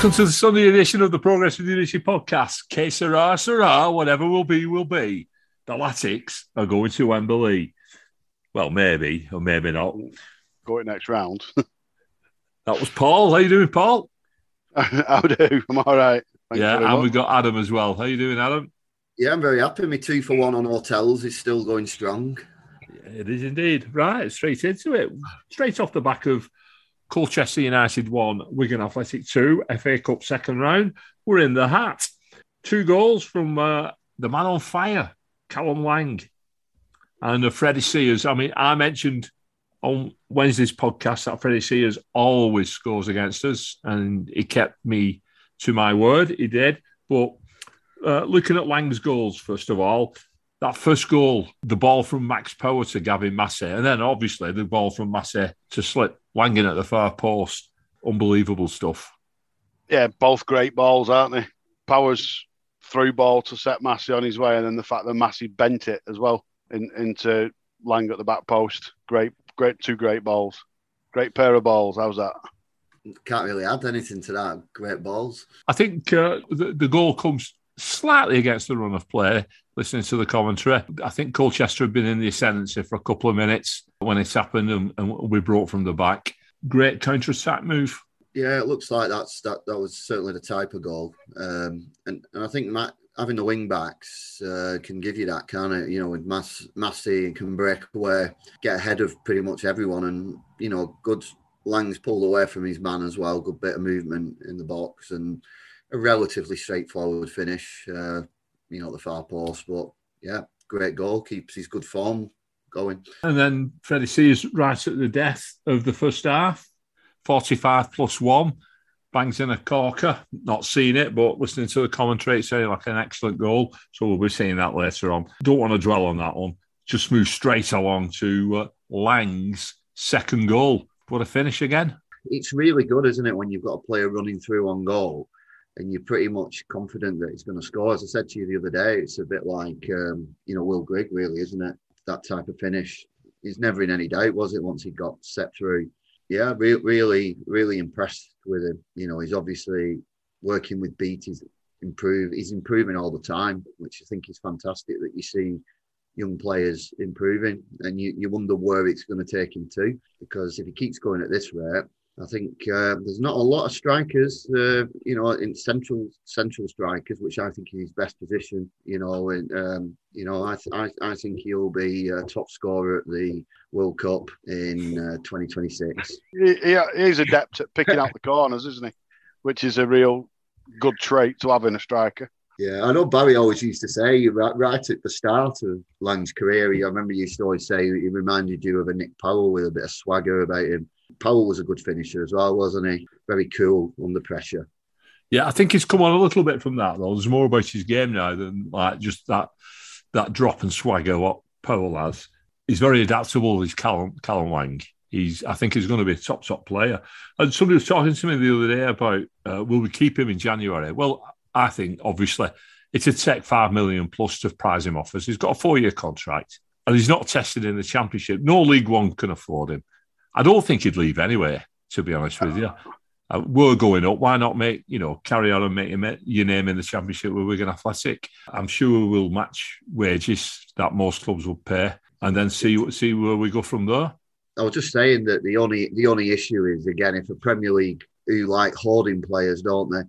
Welcome to the Sunday edition of the Progress with Unity podcast. Que sera, sera, whatever will be, will be. The Latics are going to Wembley. Well, maybe, or maybe not. Going next round. that was Paul. How you doing, Paul? How do? I'm all right. Thank yeah, and we've got Adam as well. How you doing, Adam? Yeah, I'm very happy. My two for one on hotels is still going strong. Yeah, it is indeed. Right, straight into it. Straight off the back of Colchester United 1, Wigan Athletic 2, FA Cup second round. We're in the hat. Two goals from uh, the man on fire, Callum Lang, and uh, Freddie Sears. I mean, I mentioned on Wednesday's podcast that Freddie Sears always scores against us, and he kept me to my word. He did. But uh, looking at Lang's goals, first of all, that first goal, the ball from Max Power to Gavin Massey, and then obviously the ball from Massey to slip Langan at the far post. Unbelievable stuff. Yeah, both great balls, aren't they? Powers through ball to set Massey on his way, and then the fact that Massey bent it as well in, into Lang at the back post. Great, great, two great balls. Great pair of balls. How's that? Can't really add anything to that. Great balls. I think uh, the, the goal comes slightly against the run of play. Listening to the commentary, I think Colchester have been in the ascendancy for a couple of minutes when it's happened, and, and we brought from the back. Great counter attack move. Yeah, it looks like that's that. That was certainly the type of goal, um, and and I think Matt having the wing backs uh, can give you that kind of you know with Mass Massey can break away, get ahead of pretty much everyone, and you know good Lang's pulled away from his man as well. Good bit of movement in the box and a relatively straightforward finish. Uh, you know, the far post, but yeah, great goal. Keeps his good form going. And then Freddie Sears right at the death of the first half, 45 plus one, bangs in a corker. Not seen it, but listening to the commentary, it's saying like an excellent goal. So we'll be seeing that later on. Don't want to dwell on that one. Just move straight along to uh, Lang's second goal. What a finish again. It's really good, isn't it, when you've got a player running through on goal and you're pretty much confident that he's going to score. As I said to you the other day, it's a bit like um, you know Will Grigg, really, isn't it? That type of finish. He's never in any doubt, was it? Once he got set through, yeah, re- really, really impressed with him. You know, he's obviously working with Beat. He's improve. He's improving all the time, which I think is fantastic. That you see young players improving, and you, you wonder where it's going to take him to. Because if he keeps going at this rate, I think uh, there's not a lot of strikers, uh, you know, in central central strikers, which I think is his best position. You know, and um, you know, I, th- I, I think he'll be top scorer at the World Cup in uh, 2026. He, he, he's adept at picking out the corners, isn't he? Which is a real good trait to have in a striker. Yeah, I know Barry always used to say right, right at the start of Lang's career. I remember he used to always say he reminded you of a Nick Powell with a bit of swagger about him Powell was a good finisher as well, wasn't he? Very cool under pressure. Yeah, I think he's come on a little bit from that though. There's more about his game now than like just that that drop and swagger what Powell has. He's very adaptable. He's Callum Callum Lang. He's I think he's going to be a top top player. And somebody was talking to me the other day about uh, will we keep him in January? Well, I think obviously it'd take five million plus to prize him off us. He's got a four year contract and he's not tested in the championship. No League One can afford him. I don't think he'd leave anyway, to be honest with you. Uh, we're going up. Why not make, you know, carry on and make your name in the championship with Wigan Athletic? I'm sure we'll match wages that most clubs will pay and then see see where we go from there. I was just saying that the only the only issue is again if a Premier League who like hoarding players, don't they?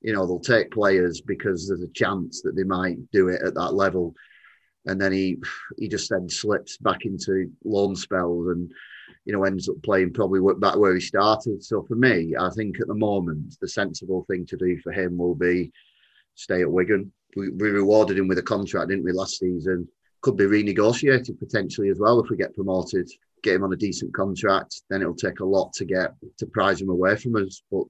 You know, they'll take players because there's a chance that they might do it at that level. And then he he just then slips back into loan spells and you know, ends up playing probably back where he started. So for me, I think at the moment, the sensible thing to do for him will be stay at Wigan. We, we rewarded him with a contract, didn't we, last season? Could be renegotiated potentially as well if we get promoted. Get him on a decent contract, then it'll take a lot to get to prize him away from us. But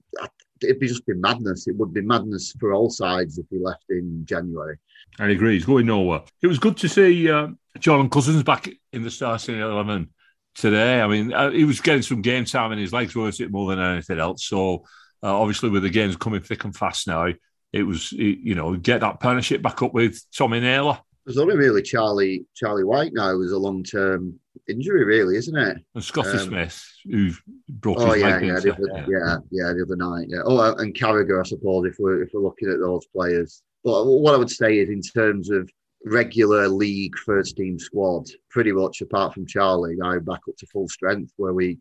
it'd be just be madness. It would be madness for all sides if he left in January. I agree. He's going nowhere. It was good to see uh, Jordan Cousins back in the starting eleven today. I mean, uh, he was getting some game time and his legs weren't it more than anything else. So uh, obviously, with the games coming thick and fast now, it was you know get that partnership back up with Tommy Naylor. There's only really Charlie Charlie Wyke now who's a long term injury, really, isn't it? And Scotty Um, Smith, who broke Oh his yeah, leg yeah, the other, yeah, yeah, the other night. Yeah. Oh, and Carragher, I suppose, if we're if we're looking at those players. But what I would say is, in terms of regular league first team squad, pretty much apart from Charlie, now back up to full strength. Where we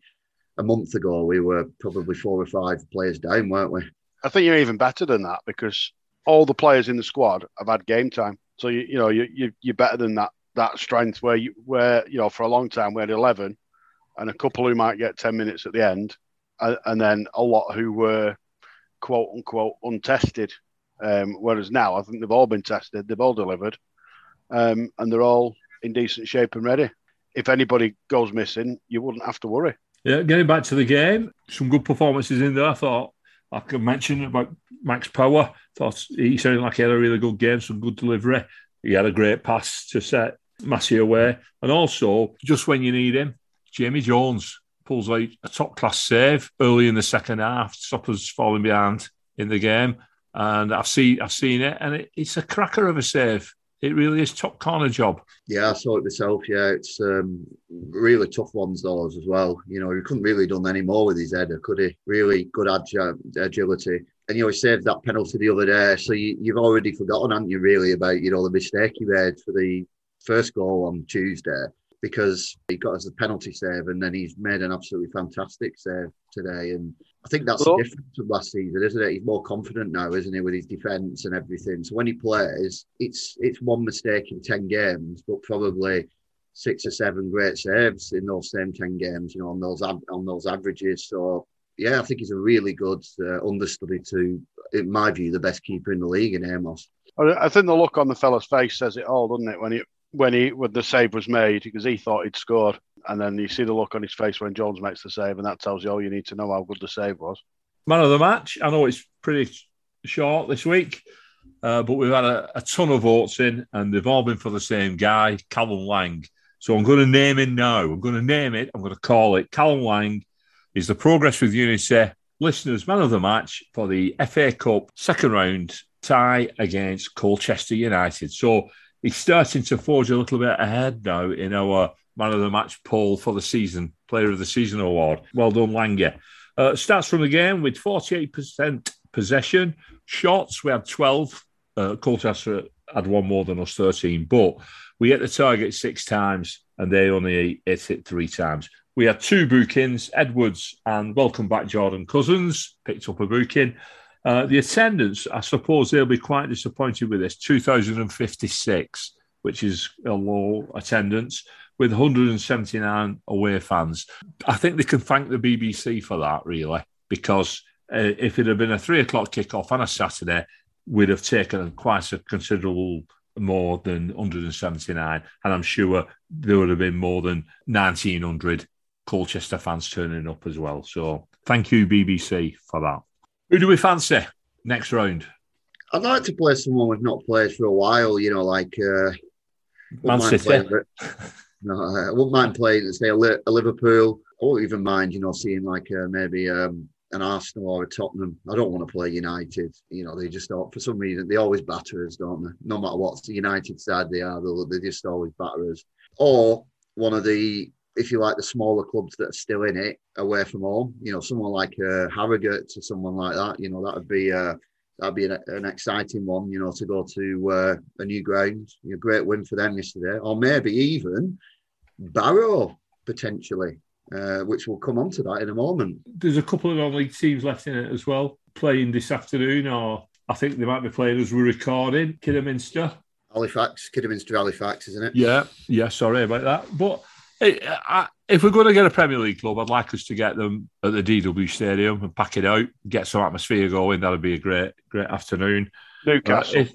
a month ago we were probably four or five players down, weren't we? I think you're even better than that because all the players in the squad have had game time. So you you know you, you you're better than that that strength where you where you know for a long time we had eleven, and a couple who might get ten minutes at the end, and, and then a lot who were quote unquote untested. Um, whereas now I think they've all been tested, they've all delivered, um, and they're all in decent shape and ready. If anybody goes missing, you wouldn't have to worry. Yeah, getting back to the game, some good performances in there. I thought I could mention about Max Power. Thought he sounded like he had a really good game, some good delivery. He had a great pass to set Massey away. And also, just when you need him, Jamie Jones pulls out a top class save early in the second half, to stop us falling behind in the game. And I've seen I've seen it, and it, it's a cracker of a save. It really is top corner job. Yeah, I saw it myself. Yeah, it's um, really tough ones those as well. You know, he couldn't really done any more with his header, could he? Really good agi- agility. And you know, he saved that penalty the other day. So you, you've already forgotten, haven't you, really, about you know the mistake he made for the first goal on Tuesday because he got us a penalty save, and then he's made an absolutely fantastic save today. And I think that's Well- the difference from last season, isn't it? He's more confident now, isn't he, with his defence and everything. So when he plays, it's it's one mistake in ten games, but probably six or seven great saves in those same ten games. You know, on those on those averages. So yeah, I think he's a really good uh, understudy to, in my view, the best keeper in the league in Amos. I I think the look on the fella's face says it all, doesn't it? When he when he when the save was made because he thought he'd scored, and then you see the look on his face when Jones makes the save, and that tells you all you need to know how good the save was. Man of the match. I know it's pretty short this week, uh, but we've had a, a ton of votes in, and they've all been for the same guy, Callum Lang. So I'm going to name him now. I'm going to name it. I'm going to call it Callum Lang. Is the progress with Unity listeners man of the match for the FA Cup second round tie against Colchester United. So he's starting to forge a little bit ahead now in our man of the match poll for the season, player of the season award. Well done, Lange. Uh, starts from the game with 48% possession. Shots, we had 12. Uh, Colchester had one more than us, 13. But we hit the target six times and they only hit it three times. We had two bookings, Edwards and welcome back Jordan Cousins picked up a booking. Uh, the attendance, I suppose they'll be quite disappointed with this 2,056, which is a low attendance with 179 away fans. I think they can thank the BBC for that, really, because uh, if it had been a three o'clock kickoff on a Saturday, we'd have taken quite a considerable more than 179. And I'm sure there would have been more than 1,900 Colchester fans turning up as well. So thank you, BBC, for that. Who do we fancy next round? I'd like to play someone we've not played for a while. You know, like uh, Man City. No, I wouldn't mind playing, say, a, Li- a Liverpool. I won't even mind, you know, seeing like uh, maybe um, an Arsenal or a Tottenham. I don't want to play United. You know, they just don't, for some reason, they always batter us, don't they? No matter what the United side they are, they just always batter us. Or one of the, if you like, the smaller clubs that are still in it away from home. You know, someone like uh, Harrogate or someone like that. You know, that would be. Uh, That'd be an, an exciting one, you know, to go to uh, a new ground. A great win for them yesterday, or maybe even Barrow potentially, uh, which we'll come on to that in a moment. There's a couple of non-league teams left in it as well, playing this afternoon, or I think they might be playing as we're recording, Kidderminster. Halifax, Kidderminster, Halifax, isn't it? Yeah, yeah, sorry about that. But I, if we're going to get a Premier League club, I'd like us to get them at the DW Stadium and pack it out, get some atmosphere going. That'd be a great, great afternoon. Newcastle. Uh, if-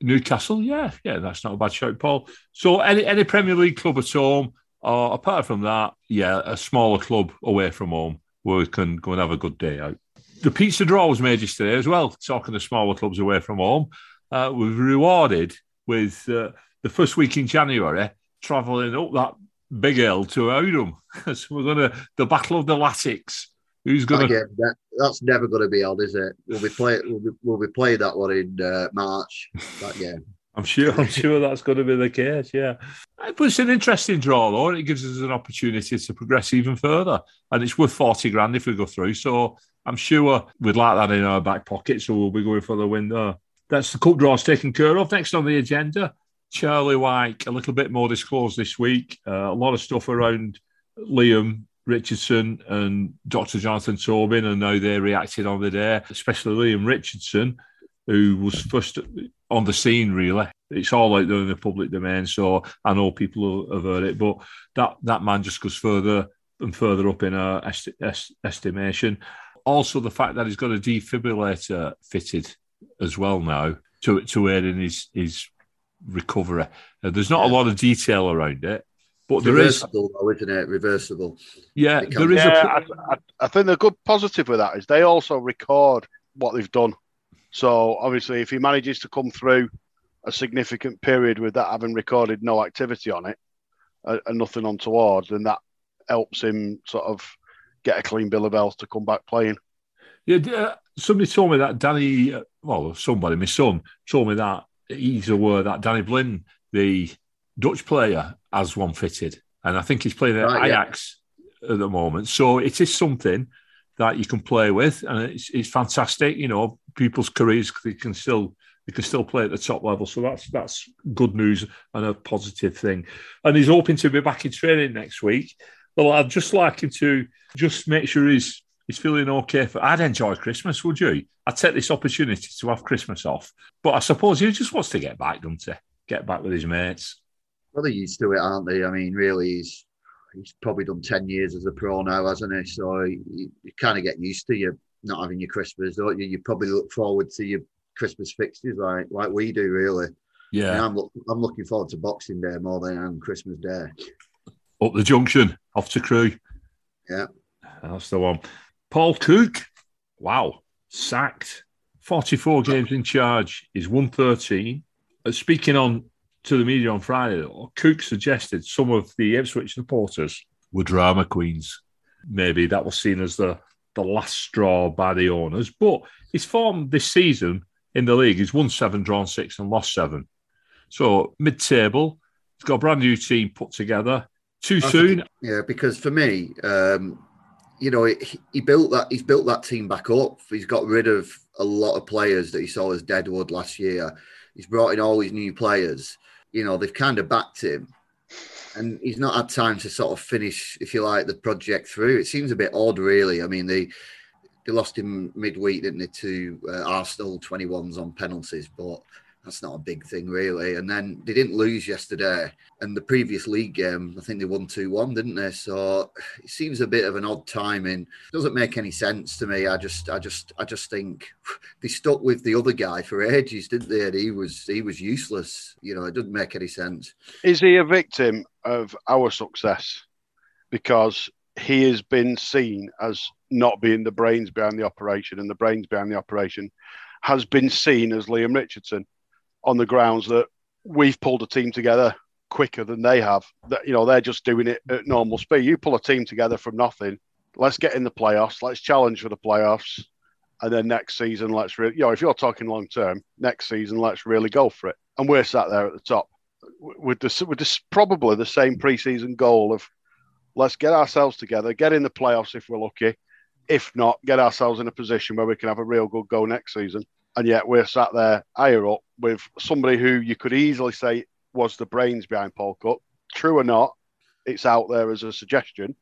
Newcastle, yeah, yeah, that's not a bad shout, Paul. So any any Premier League club at home, or apart from that, yeah, a smaller club away from home where we can go and have a good day out. The pizza draw was made yesterday as well. Talking to smaller clubs away from home, uh, we've rewarded with uh, the first week in January travelling up that big L to Oldham. so we're going to the Battle of the Latics. Who's going to? that, that's never going to be on, is it? We'll be playing. We'll be, we'll be playing that one in uh, March. That game. I'm sure. I'm sure that's going to be the case. Yeah, but it's an interesting draw, though. And it gives us an opportunity to progress even further, and it's worth forty grand if we go through. So I'm sure we'd like that in our back pocket. So we'll be going for the win there. That's the cup draws taken care of. Next on the agenda, Charlie Wyke. A little bit more disclosed this week. Uh, a lot of stuff around Leam Richardson and Dr. Jonathan Tobin and how they reacted on the day, especially Leam Richardson who was first on the scene. Really, it's all out there in the public domain, so I know people have heard it. But that that man just goes further and further up in our est- est- estimation. Also, the fact that he's got a defibrillator fitted as well now to to aid in his his recovery. Uh, there's not yeah. a lot of detail around it. But there is, though, isn't it? Reversible. Yeah, there is. Yeah, a... I, I think the good positive with that is they also record what they've done so obviously, if he manages to come through a significant period with that having recorded no activity on it uh, and nothing untoward, then that helps him sort of get a clean bill of health to come back playing. Yeah, uh, somebody told me that Danny, uh, well, somebody, my son, told me that he's aware that Danny Blind, the Dutch player, has one fitted, and I think he's playing at right, Ajax yeah. at the moment. So it is something that you can play with, and it's, it's fantastic. You know, people's careers they can still they can still play at the top level, so that's that's good news and a positive thing. And he's hoping to be back in training next week. Well, I'd just like him to just make sure he's he's feeling okay. For I'd enjoy Christmas, would you? I'd take this opportunity to have Christmas off, but I suppose he just wants to get back, doesn't he? Get back with his mates. Well, they're used to it, aren't they? I mean, really, he's he's probably done 10 years as a pro now, hasn't he? So you, you kind of get used to you not having your Christmas, don't you? You probably look forward to your Christmas fixtures like like we do, really. Yeah. And I'm, I'm looking forward to Boxing Day more than I'm Christmas Day. Up the junction, off to Crewe. Yeah. That's the one. Paul Cook, wow, sacked. 44 games in charge. is 113. Uh, speaking on to the media on Friday, though, Cook suggested some of the Ipswich supporters were drama queens. Maybe that was seen as the, the last straw by the owners. But his form this season in the league is won seven, drawn six, and lost seven. So mid table, he's got a brand new team put together. Too I soon? Think, yeah, because for me, um, you know, he, he built that. He's built that team back up. He's got rid of a lot of players that he saw as deadwood last year. He's brought in all these new players you know, they've kind of backed him and he's not had time to sort of finish, if you like, the project through. It seems a bit odd, really. I mean, they they lost him midweek, didn't they, to uh, Arsenal 21s on penalties, but that's not a big thing really. And then they didn't lose yesterday, and the previous league game, I think they won two one, didn't they? So it seems a bit of an odd timing. It doesn't make any sense to me. I just, I just, I just think they stuck with the other guy for ages, didn't they? And he was, he was useless. You know, it doesn't make any sense. Is he a victim of our success? Because he has been seen as not being the brains behind the operation, and the brains behind the operation has been seen as Leam Richardson on the grounds that we've pulled a team together quicker than they have. That you know they're just doing it at normal speed. You pull a team together from nothing. Let's get in the playoffs. Let's challenge for the playoffs, and then next season, let's really you know if you're talking long term, next season let's really go for it. And we're sat there at the top with this with this probably the same preseason goal of let's get ourselves together, get in the playoffs if we're lucky. If not, get ourselves in a position where we can have a real good go next season and yet we're sat there higher up with somebody who you could easily say was the brains behind Paul Cook. True or not, it's out there as a suggestion,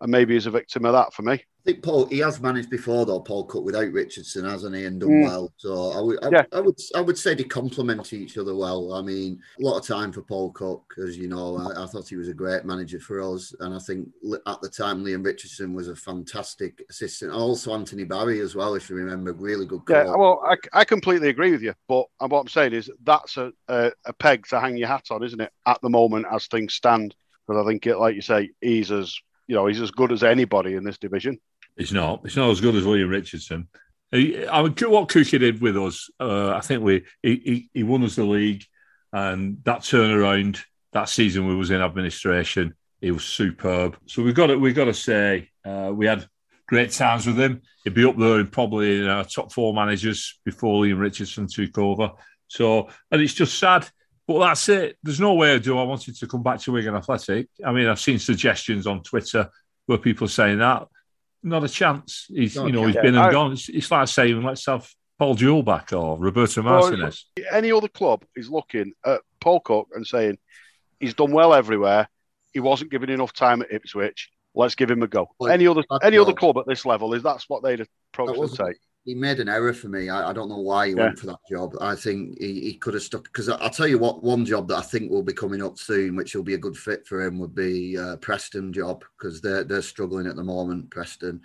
and maybe he's a victim of that for me. I think Paul he has managed before though Paul Cook without Richardson hasn't he and done mm. well. So I would I, yeah. I, would I would say they complement each other well. I mean a lot of time for Paul Cook as you know. I, I, thought he was a great manager for us and I think at the time Leam Richardson was a fantastic assistant. Also Anthony Barry as well if you remember really good yeah well I, I completely agree with you but what I'm saying is that's a, a, a peg to hang your hat on isn't it at the moment as things stand? Because I think it like you say he's as you know he's as good as anybody in this division it's not. It's not as good as William Richardson. He, I mean, what Cookie did with us, uh, I think we he, he, won us the league, and that turnaround that season we was in administration, he was superb. So we've got to we've got to say uh, we had great times with him. He'd be up there in probably in our top four managers before Leam Richardson took over. So, and it's just sad. But that's it. There's no way do. I wanted to come back to Wigan Athletic. I mean, I've seen suggestions on Twitter where people are saying that. Not a chance. He's, you know, he's been and gone. It's, it's like saying, let's have Paul Jewell back or Roberto Martinez. Well, any other club is looking at Paul Cook and saying he's done well everywhere. He wasn't given enough time at Ipswich. Let's give him a go. Well, any other any other club at this level is that's what they'd approach and take. He made an error for me. I, I don't know why he yeah. went for that job. I think he, he could have stuck because I'll tell you what. One job that I think will be coming up soon, which will be a good fit for him, would be uh, Preston job because they're they're struggling at the moment. Preston.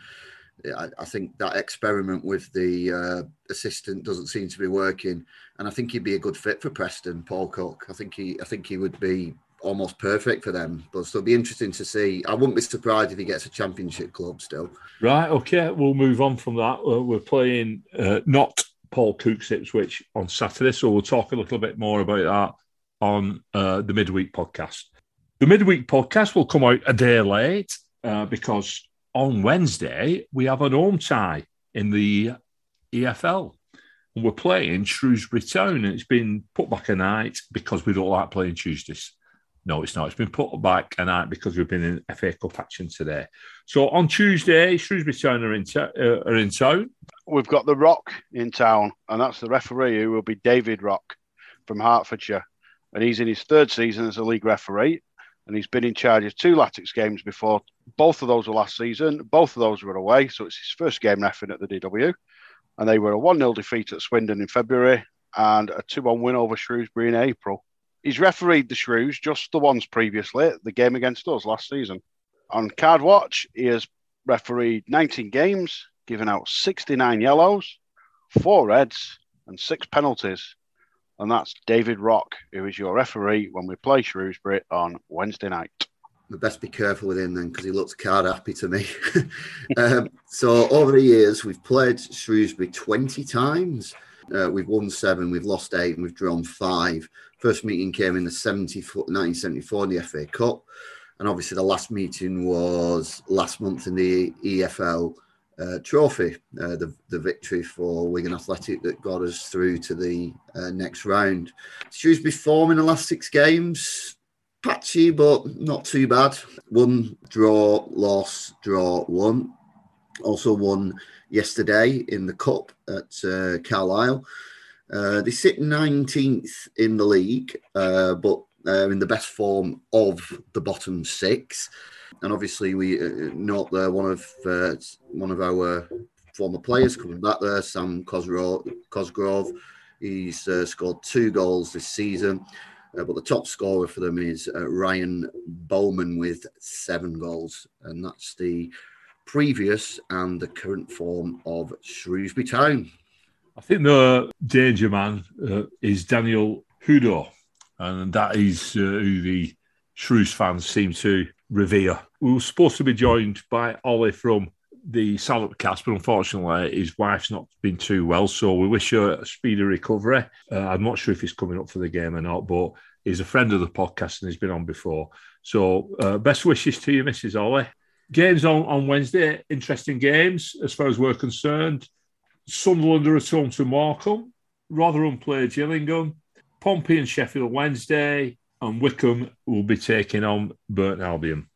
I, I think that experiment with the uh, assistant doesn't seem to be working, and I think he'd be a good fit for Preston. Paul Cook. I think he. I think he would be almost perfect for them. But so it'll be interesting to see. I wouldn't be surprised if he gets a championship club still. Right. Okay. We'll move on from that. Uh, we're playing uh, not Paul Cook's Ipswich on Saturday, so we'll talk a little bit more about that on uh, the midweek podcast. The midweek podcast will come out a day late uh, because on Wednesday we have an home tie in the EFL. And we're playing Shrewsbury Town, and it's been put back a night because we don't like playing Tuesdays. No, it's not. It's been put back a night because we've been in FA Cup action today. So on Tuesday, Shrewsbury Town are in, uh, are in town. We've got the Rock in town, and that's the referee who will be David Rock from Hertfordshire. And he's in his third season as a league referee, and he's been in charge of two Latics games before. Both of those were last season. Both of those were away, so it's his first game refereeing at the DW. And they were a 1 0 defeat at Swindon in February and a 2 1 win over Shrewsbury in April. He's refereed the Shrews just the once previously, the game against us last season. On Card Watch, he has refereed 19 games, given out 69 yellows, four reds, and six penalties. And that's David Rock, who is your referee when we play Shrewsbury on Wednesday night. We best be careful with him then because he looks card happy to me. um, so, over the years, we've played Shrewsbury 20 times. Uh, we've won seven, we've lost eight, and we've drawn five. First meeting came in the 70, 1974 in the FA Cup. And obviously, the last meeting was last month in the EFL uh, trophy, uh, the, the victory for Wigan Athletic that got us through to the uh, next round. Shrewsbury form in the last six games, patchy, but not too bad. One draw, loss, draw, one. Also won yesterday in the Cup at uh, Carlisle. Uh, they sit 19th in the league, uh, but uh, in the best form of the bottom six. And obviously, we uh, note there one of uh, one of our former players coming back there, Sam Cosgrove. Cosgrove. He's uh, scored two goals this season. but the top scorer for them is Ryan Bowman with seven goals. And that's the previous and the current form of Shrewsbury Town. I think the danger man uh, is Daniel Udoh, and that is uh, who the Shrews fans seem to revere. We were supposed to be joined by Ollie from the Salop cast, but unfortunately, his wife's not been too well. So we wish her a speedy recovery. Uh, I'm not sure if he's coming up for the game or not, but he's a friend of the podcast and he's been on before. So uh, best wishes to you, Mrs. Ollie. Games on, on Wednesday, interesting games as far as we're concerned. Sunderland are at home to Morecambe. Rotherham play Gillingham. Pompey and Sheffield Wednesday. And Wycombe will be taking on Burton Albion.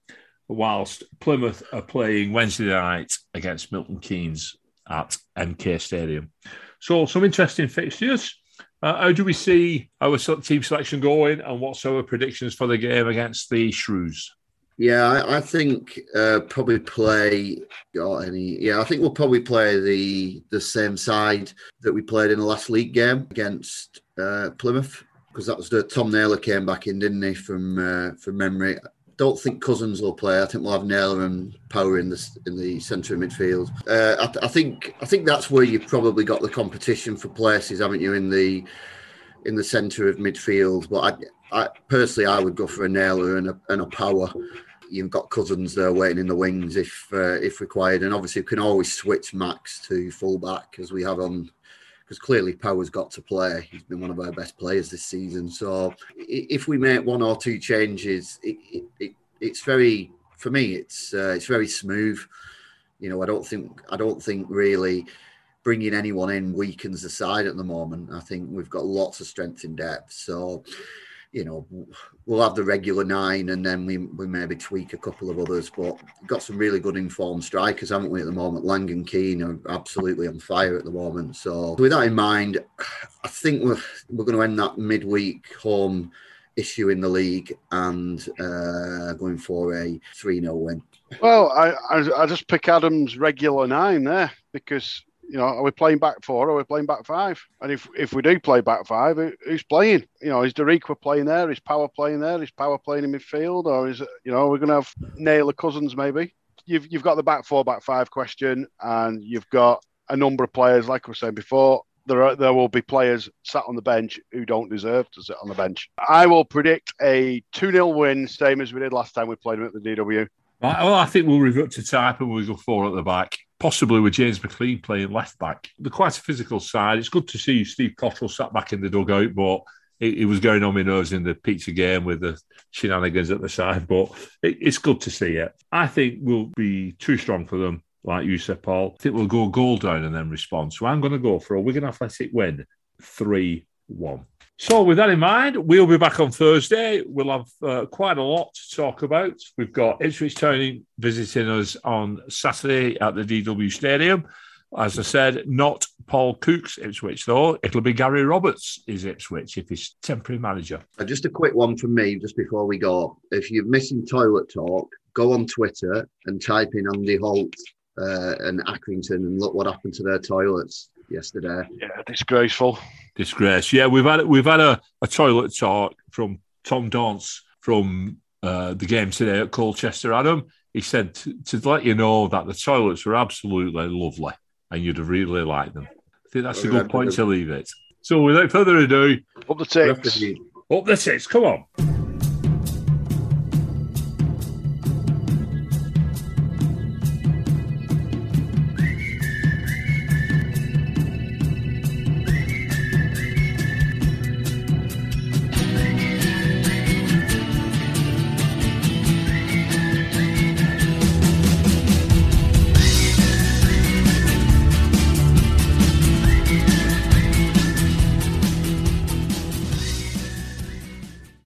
Whilst Plymouth are playing Wednesday night against Milton Keynes at MK Stadium. So, some interesting fixtures. Uh, how do we see our team selection going, and what's our predictions for the game against the Shrews? Yeah, I, I think uh, probably play. Got any? Yeah, I think we'll probably play the the same side that we played in the last league game against uh, Plymouth because that was the Tom Naylor came back in, didn't he? From uh, from memory, don't think Cousins will play. I think we'll have Naylor and Power in the in the centre of midfield. Uh, I, I, think I think that's where you've probably got the competition for places, haven't you? In the in the centre of midfield, but I, I personally I would go for a Naylor and a, and a Power you've got Cousins there waiting in the wings if uh, if required, and obviously we can always switch Max to fullback as we have on because clearly Power's got to play. He's been one of our best players this season. So if we make one or two changes, it, it, it, it's very for me. It's uh, it's very smooth. You know, I don't think I don't think really bringing anyone in weakens the side at the moment. I think we've got lots of strength in depth. So, you know, we'll have the regular nine and then we, we maybe tweak a couple of others. But got some really good informed strikers, haven't we, at the moment? Lang and Keane are absolutely on fire at the moment. So, with that in mind, I think we're, we're going to end that midweek home issue in the league and uh, going for a 3 0 win. Well, I, I, I just pick Adam's regular nine there because you know, are we playing back four or are we playing back five? And if if we do play back five, who's playing? You know, is Darikwa playing there? Is Power playing there? Is Power playing in midfield? Or is you know, we're going to have Naylor Cousins maybe? You've, you've got the back four, back five question, and you've got a number of players, like we were saying before, there are, there will be players sat on the bench who don't deserve to sit on the bench. I will predict a 2 0 win, same as we did last time we played them at the DW. Well, I think we'll revert to type and we'll go four at the back, possibly with James McClean playing left back. They're quite a physical side. It's good to see Steve Cotterill sat back in the dugout, but it, it, was going on my nerves in the pizza game with the shenanigans at the side. But it, it's good to see it. I think we'll be too strong for them, like you said, Paul. I think we'll go goal down and then respond. So I'm going to go for a Wigan Athletic win 3 1. So, with that in mind, we'll be back on Thursday. We'll have uh, quite a lot to talk about. We've got Ipswich Town visiting us on Saturday at the DW Stadium. As I said, not Paul Cook's Ipswich, though. It'll be Gary Roberts is Ipswich if he's temporary manager. Uh, just a quick one from me just before we go. If you're missing toilet talk, go on Twitter and type in Andy Holt uh, and Accrington and look what happened to their toilets yesterday. Yeah, disgraceful. Disgrace. Yeah, we've had we've had a, a toilet talk from Tom Dance from uh, the game today at Colchester. Adam, he said to, to, let you know that the toilets were absolutely lovely and you'd really like them. I think that's a good point to leave it. So without further ado, up the tits. Up the tits. Come on.